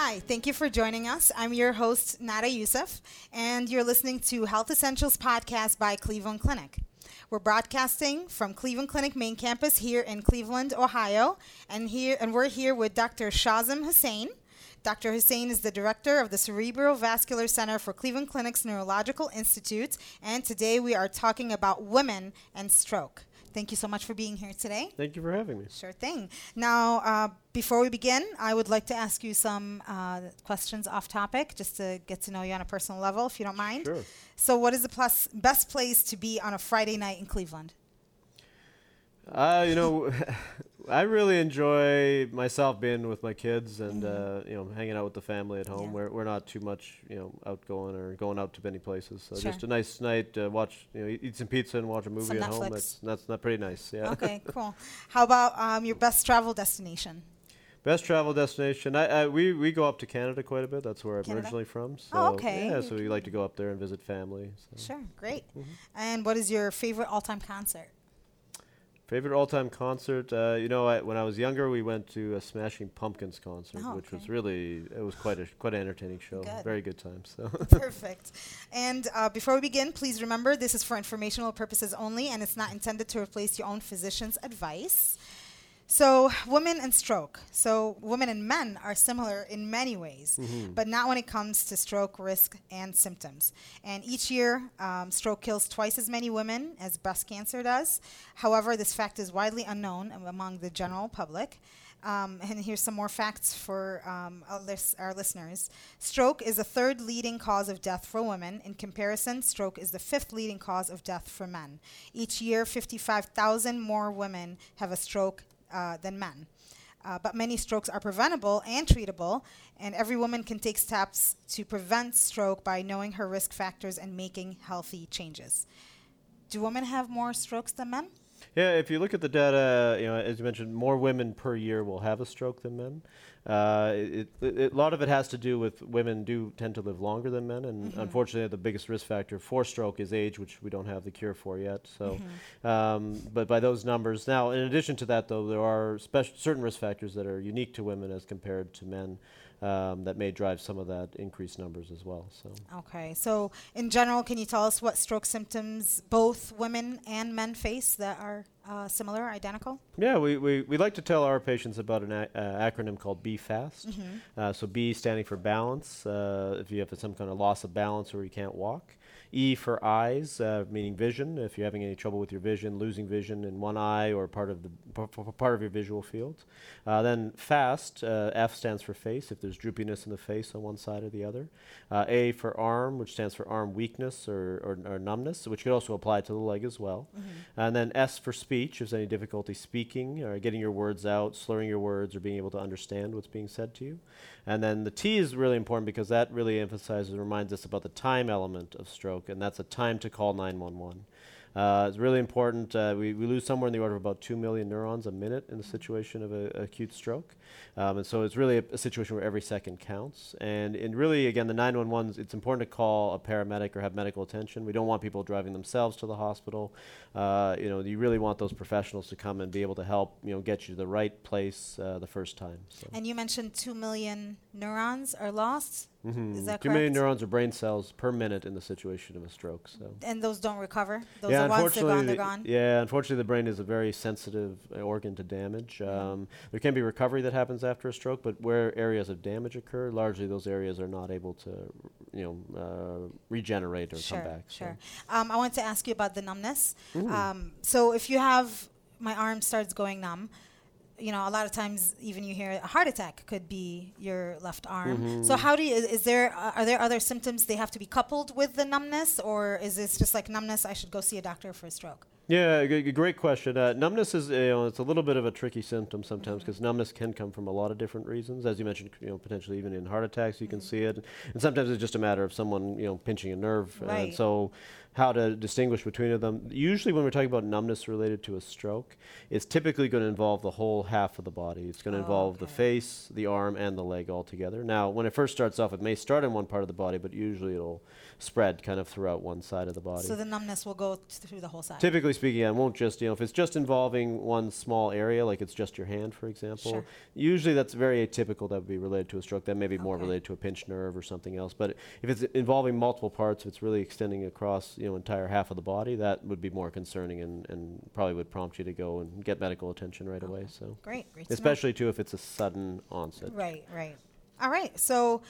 Hi, thank you for joining us. I'm your host, Nada Youssef, and you're listening to Health Essentials Podcast by Cleveland Clinic. We're broadcasting from Cleveland Clinic main campus here in Cleveland, Ohio, and here and we're here with Dr. Shazam Hussain. Dr. Hussain is the director of the Cerebrovascular Center for Cleveland Clinic's Neurological Institute, and today we are talking about women and stroke. Thank you so much for being here today. Thank you for having me. Sure thing. Now, uh, before we begin, I would like to ask you some uh, questions off topic just to get to know you on a personal level, if you don't mind. Sure. So, what is the plus, best place to be on a Friday night in Cleveland? Uh, you know, I really enjoy myself being with my kids and Mhm. uh, you know hanging out with the family at home. Yeah. We're we're not too much you know outgoing or going out to many places. So Sure. just a nice night, uh, watch you know eat, some pizza and watch a movie Some at home. That's that's not pretty nice. Yeah. Okay, cool. How about um, your best travel destination? Best travel destination. I, I we we go up to Canada quite a bit. That's where I'm originally from. So Oh, okay. Yeah, so we like to go up there and visit family. So. Sure, great. Mhm. And what is your favorite all time concert? Favorite all-time concert? Uh, you know, I, when I was younger, we went to a Smashing Pumpkins concert, Oh, which was really it was quite a quite an entertaining show. Good. Very good time. So Perfect. And uh, before we begin, please remember this is for informational purposes only and it's not intended to replace your own physician's advice. So, women and stroke. So, women and men are similar in many ways, Mhm. but not when it comes to stroke risk and symptoms. And each year, um, stroke kills twice as many women as breast cancer does. However, this fact is widely unknown among the general public. Um, and here's some more facts for um, our listeners. Stroke is the third leading cause of death for women. In comparison, stroke is the fifth leading cause of death for men. Each year, 55,000 more women have a stroke uh, than men. Uh, but many strokes are preventable and treatable, and every woman can take steps to prevent stroke by knowing her risk factors and making healthy changes. Do women have more strokes than men? Yeah, if you look at the data, you know, as you mentioned, more women per year will have a stroke than men. Uh, it, it, it- a lot of it has to do with women do tend to live longer than men, and Mhm. unfortunately, the biggest risk factor for stroke is age, which we don't have the cure for yet. So. Mhm. Um, but by those numbers, now in addition to that, though, there are spec- certain risk factors that are unique to women as compared to men um, that may drive some of that increased numbers as well. So Okay, so in general, can you tell us what stroke symptoms both women and men face that are uh, similar, identical? yeah, we, we, we like to tell our patients about an a- uh, acronym called B FAST. Mm-hmm. Uh, so B standing for balance, uh, if you have some kind of loss of balance or you can't walk. E for eyes, uh, meaning vision. If you're having any trouble with your vision, losing vision in one eye or part of the part of your visual field. Uh, then fast, uh, F stands for face. If there's droopiness in the face on one side or the other. Uh, A for arm, which stands for arm weakness or, or, or numbness, which could also apply to the leg as well. Mm-hmm. And then S for speech, if there's any difficulty speaking or getting your words out, slurring your words, or being able to understand what's being said to you. And then the T is really important because that really emphasizes and reminds us about the time element of stroke, and that's a time to call 911. Uh, it's really important. Uh, we, we lose somewhere in the order of about 2 million neurons a minute in the situation of a, acute stroke. Um, and so it's really a, a situation where every second counts. And, and really, again, the 911s, it's important to call a paramedic or have medical attention. We don't want people driving themselves to the hospital. Uh, you know, you really want those professionals to come and be able to help, you know, get you to the right place uh, the first time. So. And you mentioned 2 million neurons are lost, Mhm. Is that Too many correct? neurons or brain cells per minute in the situation of a stroke. So. and those don't recover? Those yeah, are once they're gone, unfortunately, they're the- gone? yeah, unfortunately, the brain is a very sensitive uh, organ to damage. Um, there can be recovery that happens after a stroke, but where areas of damage occur, largely those areas are not able to, you know, uh, regenerate or Sure, come back. so. sure. Um, I want to ask you about the numbness. Ooh. Um, so if you have my arm starts going numb, you know, a lot of times even you hear a heart attack could be your left arm. So Mhm. how do you, is there, are there other symptoms they have to be coupled with the numbness or is this just like numbness, I should go see a doctor for a stroke? Yeah, g- great question. Uh, numbness is, you know, it's a little bit of a tricky symptom sometimes because numbness can come from a lot of different reasons. As you mentioned, you know, potentially even in heart attacks, you can see it, and sometimes it's just a matter of someone, you know, pinching a nerve. Right. And so, how to distinguish between them? Usually, when we're talking about numbness related to a stroke, it's typically going to involve the whole half of the body. It's going to Oh, involve the face, the arm, and the leg all together. Now, when it first starts off, it may start in one part of the body, but usually it'll spread kind of throughout one side of the body. So the numbness will go th- through the whole side. Typically speaking, I won't just, you know, if it's just involving one small area, like it's just your hand, for example, Sure. usually that's very atypical that would be related to a stroke. That may be more related to a pinched nerve or something else. But if it's involving multiple parts, if it's really extending across, you know, entire half of the body, that would be more concerning and, and probably would prompt you to go and get medical attention right away. So, Great, great. to especially too if it's a sudden onset. Right, right. All right. So,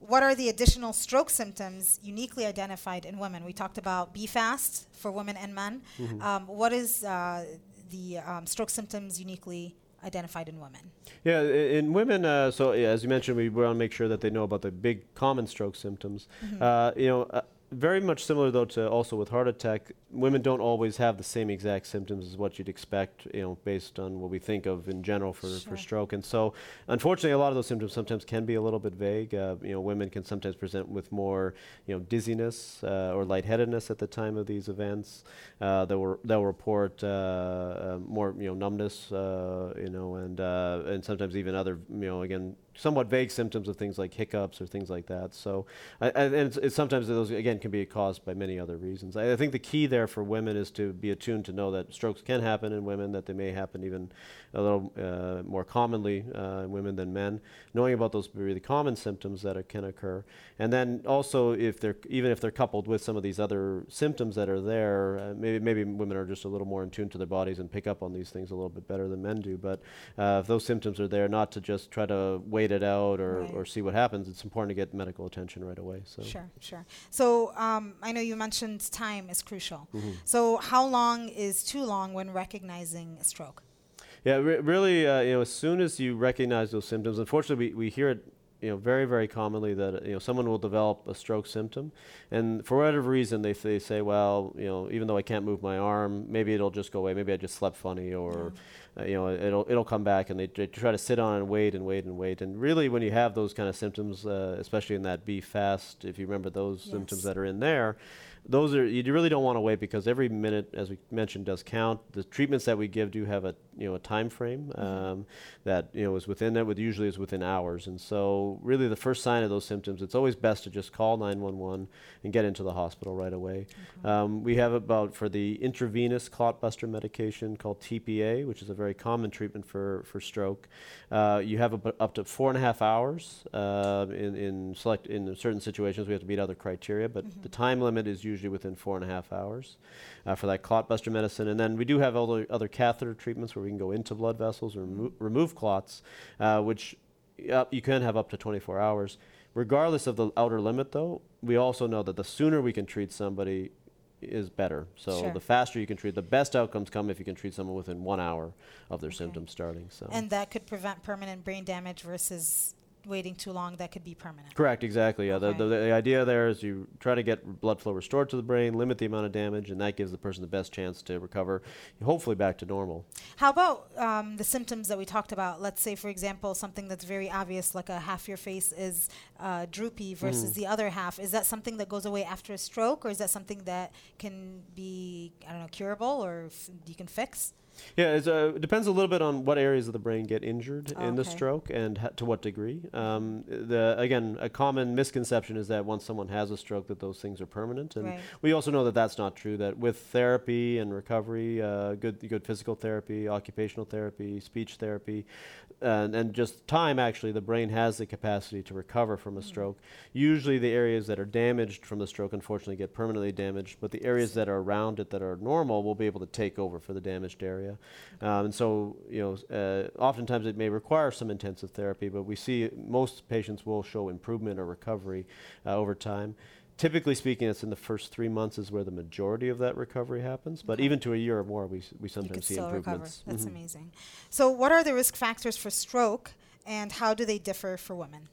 what are the additional stroke symptoms uniquely identified in women? We talked about be fast for women and men. Mm-hmm. Um, what is uh, the um, stroke symptoms uniquely identified in women? Yeah, in women, uh, so yeah, as you mentioned, we want to make sure that they know about the big common stroke symptoms. Uh, you know, uh, very much similar though to also with heart attack, women don't always have the same exact symptoms as what you'd expect. You know, based on what we think of in general for, Sure. for stroke, and so unfortunately, a lot of those symptoms sometimes can be a little bit vague. Uh, you know, women can sometimes present with more, you know, dizziness uh, or lightheadedness at the time of these events. Uh, they'll they'll report uh, uh, more, you know, numbness, uh, you know, and uh, and sometimes even other, you know, again, somewhat vague symptoms of things like hiccups or things like that. So, and it's, it's sometimes those again can be caused by many other reasons. I, I think the key there for women is to be attuned to know that strokes can happen in women, that they may happen even a little uh, more commonly uh, in women than men. Knowing about those really common symptoms that can occur, and then also if they're even if they're coupled with some of these other symptoms that are there, uh, maybe maybe women are just a little more in tune to their bodies and pick up on these things a little bit better than men do. But uh, if those symptoms are there, not to just try to wait it out or, Right. or see what happens. It's important to get medical attention right away. So. Sure, sure. So, um, I know you mentioned time is crucial. Mm-hmm. So, how long is too long when recognizing a stroke? Yeah, re- really, uh, you know, as soon as you recognize those symptoms, unfortunately, we, we hear it, you know, very, very commonly that, you know, someone will develop a stroke symptom. And for whatever reason, they, they say, well, you know, even though I can't move my arm, maybe it'll just go away. Maybe I just slept funny or, uh, you know, it'll, it'll come back. And they, they try to sit on and wait and wait and wait. And really, when you have those kind of symptoms, uh, especially in that be fast, if you remember those symptoms that are in there, those are you really don't want to wait because every minute, as we mentioned, does count. The treatments that we give do have a you know a time frame um, that you know is within that. With usually is within hours, and so really the first sign of those symptoms, it's always best to just call 911 and get into the hospital right away. Um, we have about for the intravenous clot buster medication called TPA, which is a very common treatment for for stroke. Uh, you have about up to four and a half hours uh, in in select in certain situations. We have to meet other criteria, but the time limit is usually within four and a half hours uh, for that clot buster medicine. And then we do have other other catheter treatments where we can go into blood vessels and remo- remove clots, uh, which uh, you can have up to 24 hours. Regardless of the outer limit, though, we also know that the sooner we can treat somebody is better. So Sure. the faster you can treat, the best outcomes come if you can treat someone within one hour of their Okay. symptoms starting. So. And that could prevent permanent brain damage versus waiting too long, that could be permanent. Correct, exactly. Yeah, Okay. the, the, the idea there is you try to get blood flow restored to the brain, limit the amount of damage, and that gives the person the best chance to recover, hopefully back to normal. How about um, the symptoms that we talked about? Let's say, for example, something that's very obvious, like a half your face is uh, droopy versus Mm-hmm. the other half. Is that something that goes away after a stroke, or is that something that can be, I don't know, curable or f- you can fix? Yeah, it's, uh, it depends a little bit on what areas of the brain get injured in the Okay. stroke and ha- to what degree. Um, the again, a common misconception is that once someone has a stroke, that those things are permanent, and Right. we also know that that's not true. That with therapy and recovery, uh, good good physical therapy, occupational therapy, speech therapy, and, and just time, actually, the brain has the capacity to recover from a stroke. Usually, the areas that are damaged from the stroke, unfortunately, get permanently damaged, but the areas that are around it that are normal will be able to take over for the damaged area. Um, and so, you know, uh, oftentimes it may require some intensive therapy, but we see most patients will show improvement or recovery uh, over time. Typically speaking, it's in the first three months is where the majority of that recovery happens. But Okay. even to a year or more, we, we sometimes see still recover. improvements. That's Mhm. amazing. So, what are the risk factors for stroke, and how do they differ for women?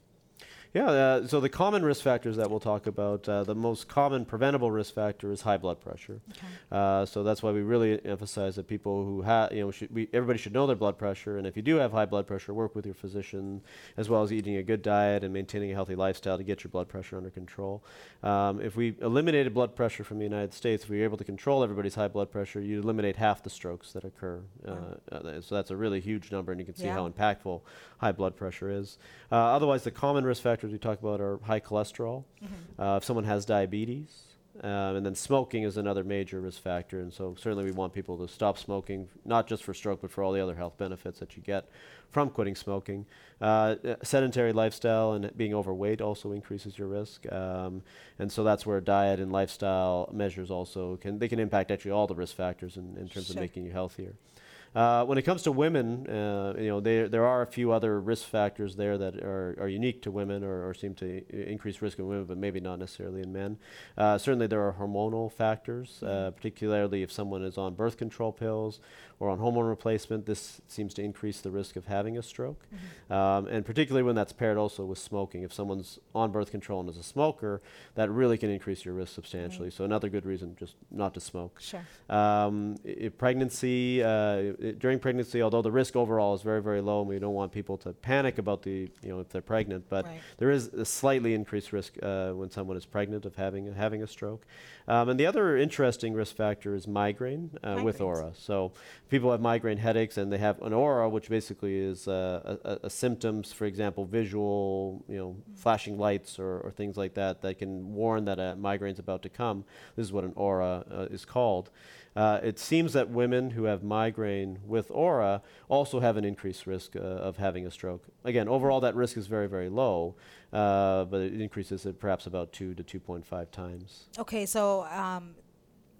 Yeah, uh, so the common risk factors that we'll talk about, uh, the most common preventable risk factor is high blood pressure. Okay. Uh, so that's why we really emphasize that people who have, you know, should we, everybody should know their blood pressure, and if you do have high blood pressure, work with your physician, as well as eating a good diet and maintaining a healthy lifestyle to get your blood pressure under control. Um, if we eliminated blood pressure from the United States, if we were able to control everybody's high blood pressure, you eliminate half the strokes that occur. Uh, uh, so that's a really huge number, and you can see Yeah. how impactful high blood pressure is. Uh, otherwise, the common risk factors we talk about are high cholesterol. Uh, if someone has diabetes, um, and then smoking is another major risk factor. And so certainly we want people to stop smoking, not just for stroke, but for all the other health benefits that you get from quitting smoking. Uh, uh, sedentary lifestyle and being overweight also increases your risk. Um, and so that's where diet and lifestyle measures also can they can impact actually all the risk factors in, in terms of making you healthier. Uh, when it comes to women, uh, you know, there there are a few other risk factors there that are, are unique to women or, or seem to increase risk in women, but maybe not necessarily in men. Uh, certainly, there are hormonal factors, uh, particularly if someone is on birth control pills or on hormone replacement. This seems to increase the risk of having a stroke, um, and particularly when that's paired also with smoking. If someone's on birth control and is a smoker, that really can increase your risk substantially. So another good reason just not to smoke. Sure. Um, i- pregnancy, uh, during pregnancy, although the risk overall is very, very low, and we don't want people to panic about the, you know, if they're pregnant, but Right. there is a slightly increased risk uh, when someone is pregnant of having having a stroke. Um, and the other interesting risk factor is migraine uh, with aura. So people have migraine headaches and they have an aura, which basically is uh, a, a, symptoms, for example, visual, you know, flashing lights or, or things like that that can warn that a migraine's about to come. This is what an aura uh, is called. Uh, it seems that women who have migraine with aura also have an increased risk uh, of having a stroke. Again, overall, that risk is very, very low, uh, but it increases at perhaps about 2 to 2.5 times. Okay, so um,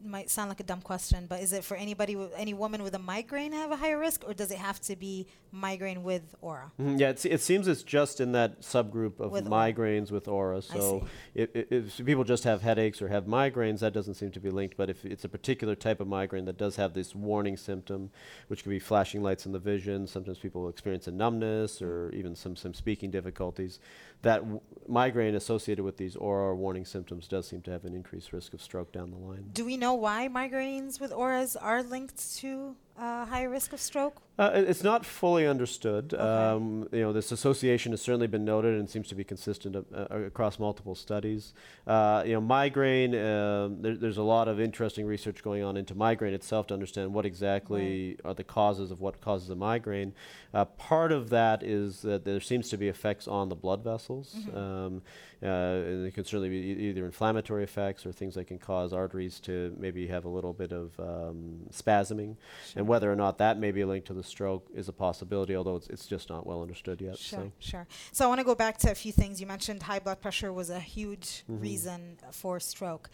might sound like a dumb question, but is it for anybody, with, any woman with a migraine have a higher risk, or does it have to be migraine with aura? Mhm, Yeah, it's, it seems it's just in that subgroup of With aura. migraines with aura. So if, if, if people just have headaches or have migraines, that doesn't seem to be linked. But if it's a particular type of migraine that does have this warning symptom, which could be flashing lights in the vision, sometimes people experience a numbness or even some, some speaking difficulties, that w- migraine associated with these aura warning symptoms does seem to have an increased risk of stroke down the line. Do we know why migraines with auras are linked to uh, higher risk of stroke? Uh, it's not fully understood. Okay. Um, you know, this association has certainly been noted and seems to be consistent uh, uh, across multiple studies. Uh, you know, migraine. Um, there, there's a lot of interesting research going on into migraine itself to understand what exactly are the causes of what causes a migraine. Uh, part of that is that there seems to be effects on the blood vessels. Um, uh, and it can certainly be e- either inflammatory effects or things that can cause arteries to maybe have a little bit of um, spasming. And whether or not that may be linked to the stroke is a possibility, although it's, it's just not well understood yet. Sure, So. sure. So I want to go back to a few things. You mentioned high blood pressure was a huge Mm-hmm. reason for stroke.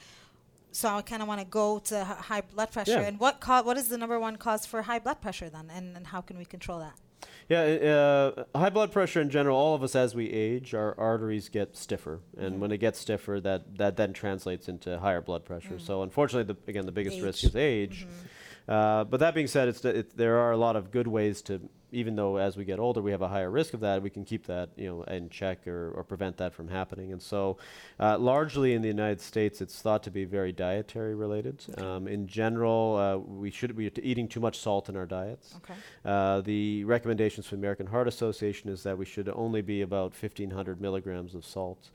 So I kind of want to go to h- high blood pressure. Yeah. And what co- what is the number one cause for high blood pressure then? And, and how can we control that? Yeah, uh, high blood pressure in general, all of us as we age, our arteries get stiffer. And Mm-hmm. when they get stiffer, that, that then translates into higher blood pressure. So unfortunately, the, again, the biggest risk Mm. Age. is age. Uh, but that being said, it's, it, there are a lot of good ways to, even though as we get older we have a higher risk of that, we can keep that you know in check or, or prevent that from happening. And so, uh, largely in the United States, it's thought to be very dietary related. Um, in general, uh, we should be eating too much salt in our diets. Okay. Uh, the recommendations from the American Heart Association is that we should only be about 1,500 milligrams of salt,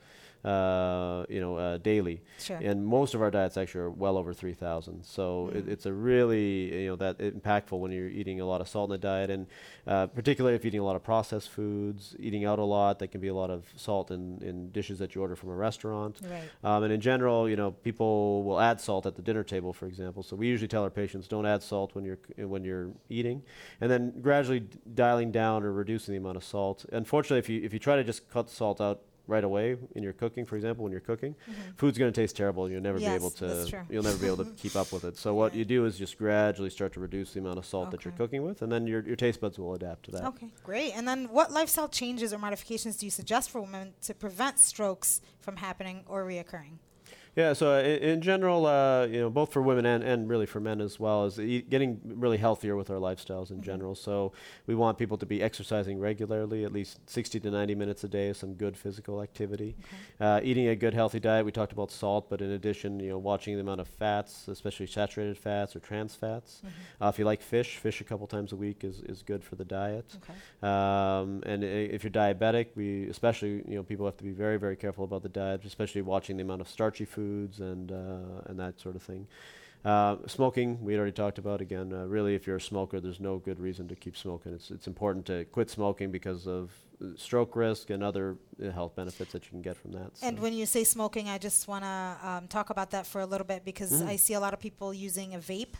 uh, you know, uh, daily. Sure. And most of our diets actually are well over 3,000. So it, Mm. it's a really, you know, that impactful when you're eating a lot of salt in the diet, and uh, particularly if you're eating a lot of processed foods, eating out a lot. That can be a lot of salt in, in dishes that you order from a restaurant. Right. Um, and in general, you know, people will add salt at the dinner table, for example. So we usually tell our patients don't add salt when you're c- when you're eating, and then gradually d- dialing down or reducing the amount of salt. Unfortunately, if you if you try to just cut salt out right away in your cooking, for example, when you're cooking, food's going to taste terrible. You'll never Mm-hmm. Yes, be able to you'll never be able to keep up with it. So what you do is just gradually start to reduce the amount of salt that you're cooking with, and then your your taste buds will adapt to that. Okay, great. And then what lifestyle changes or modifications do you suggest for women to prevent strokes from happening or reoccurring? Yeah, so uh, in, in general, uh, you know, both for women and, and really for men as well, is getting really healthier with our lifestyles in Mhm. general. So we want people to be exercising regularly, at least 60 to 90 minutes a day, some good physical activity. Uh, eating a good healthy diet. We talked about salt, but in addition, you know, watching the amount of fats, especially saturated fats or trans fats. Mhm. Uh, if you like fish, fish a couple times a week is, is good for the diet. Okay. Um, and i- if you're diabetic, we especially you know people have to be very very careful about the diet, especially watching the amount of starchy foods and uh, and that sort of thing. Uh, smoking, we already talked about again. Uh, really, if you're a smoker, there's no good reason to keep smoking. It's it's important to quit smoking because of uh, stroke risk and other uh, health benefits that you can get from that. And when you say smoking, I just want to um, talk about that for a little bit because Mhm. I see a lot of people using a vape.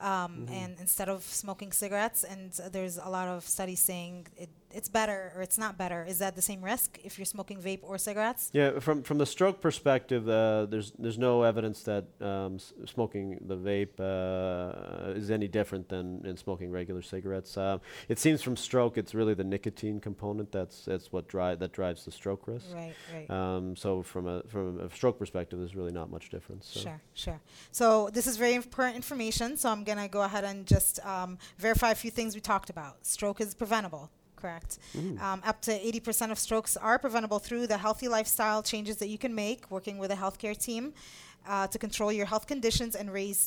Um, Mhm. And instead of smoking cigarettes, and there's a lot of studies saying it, it's better or it's not better. Is that the same risk if you're smoking vape or cigarettes? Yeah, from from the stroke perspective, uh, there's there's no evidence that um, s- smoking the vape uh, is any different than in smoking regular cigarettes. Um, it seems from stroke, it's really the nicotine component that's that's what drive that drives the stroke risk. Right, right. Um, so from a from a stroke perspective, there's really not much difference. So. Sure, sure. So this is very important information. So I'm gonna go ahead and just um, verify a few things we talked about. Stroke is preventable, correct? Mm. Um, up to 80% of strokes are preventable through the healthy lifestyle changes that you can make working with a healthcare team uh, to control your health conditions and raise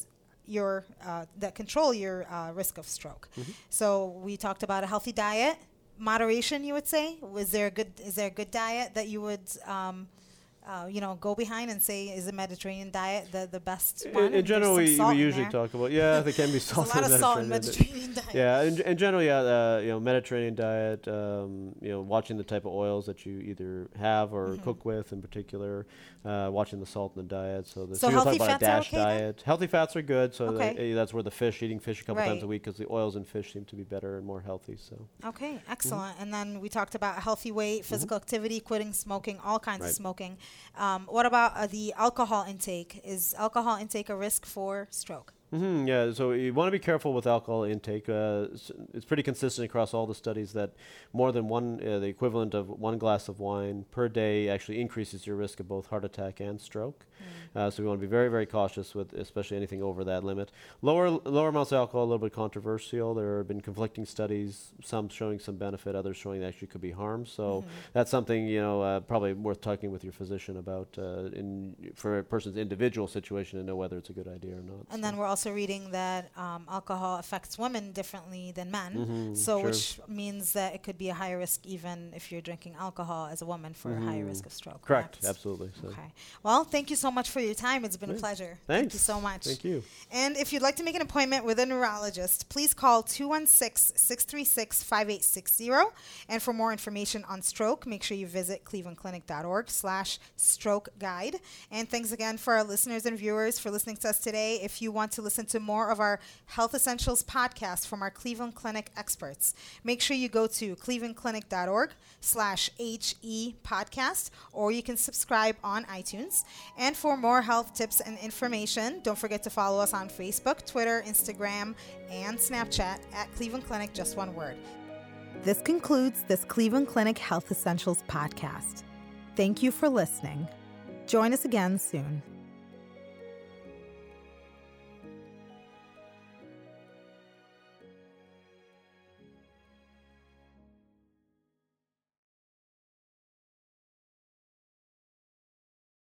your uh, that control your uh, risk of stroke. Mhm. So we talked about a healthy diet, moderation. You would say, was there a good is there a good diet that you would um, uh, you know go behind and say is the Mediterranean diet the the best In- one? In, there's general, we, we usually talk about yeah, there can be salt. a lot in of salt in Mediterranean diet. Mediterranean. Yeah, in, in general, yeah, uh, you know, Mediterranean diet. Um, you know, watching the type of oils that you either have or Mhm. cook with, in particular. Uh, watching the salt in the diet. So, the So people talk healthy about fats a dash okay then? diet. Healthy fats are good. So Okay. uh, that's where the fish, eating fish a couple times a week, because the oils in fish seem to be better and more healthy. So. Okay, excellent. And then we talked about healthy weight, physical activity, quitting smoking, all kinds of Mm-hmm. Smoking. Um, what about uh, the alcohol intake? Is alcohol intake a risk for stroke? Hmm yeah, so you want to be careful with alcohol intake. Uh, s- it's pretty consistent across all the studies that more than one, uh, the equivalent of one glass of wine per day, actually increases your risk of both heart attack and stroke. Uh, so we want to be very, very cautious with, especially anything over that limit. Lower, lower amounts of alcohol, a little bit controversial. There have been conflicting studies, some showing some benefit, others showing that actually could be harm. So Mhm. that's something you know uh, probably worth talking with your physician about uh, in for a person's individual situation to know whether it's a good idea or not. And so. then we're also reading that um, alcohol affects women differently than men. Mhm, So, sure. which means that it could be a higher risk even if you're drinking alcohol as a woman for a higher risk of stroke. correct, absolutely. So Okay. Well, thank you so much for your time. It's been a pleasure. Thank you so much. thank you. And if you'd like to make an appointment with a neurologist, please call 216 636 5860. And for more information on stroke, make sure you visit clevelandclinic.org slash stroke guide. And thanks again for our listeners and viewers for listening to us today. If you want to listen to more of our Health Essentials podcast from our Cleveland Clinic experts, make sure you go to clevelandclinic.org slash HE podcast, or you can subscribe on iTunes. And for more health tips and information, don't forget to follow us on Facebook, Twitter, Instagram, and Snapchat at Cleveland Clinic, just one word. This concludes this Cleveland Clinic Health Essentials podcast. Thank you for listening. Join us again soon.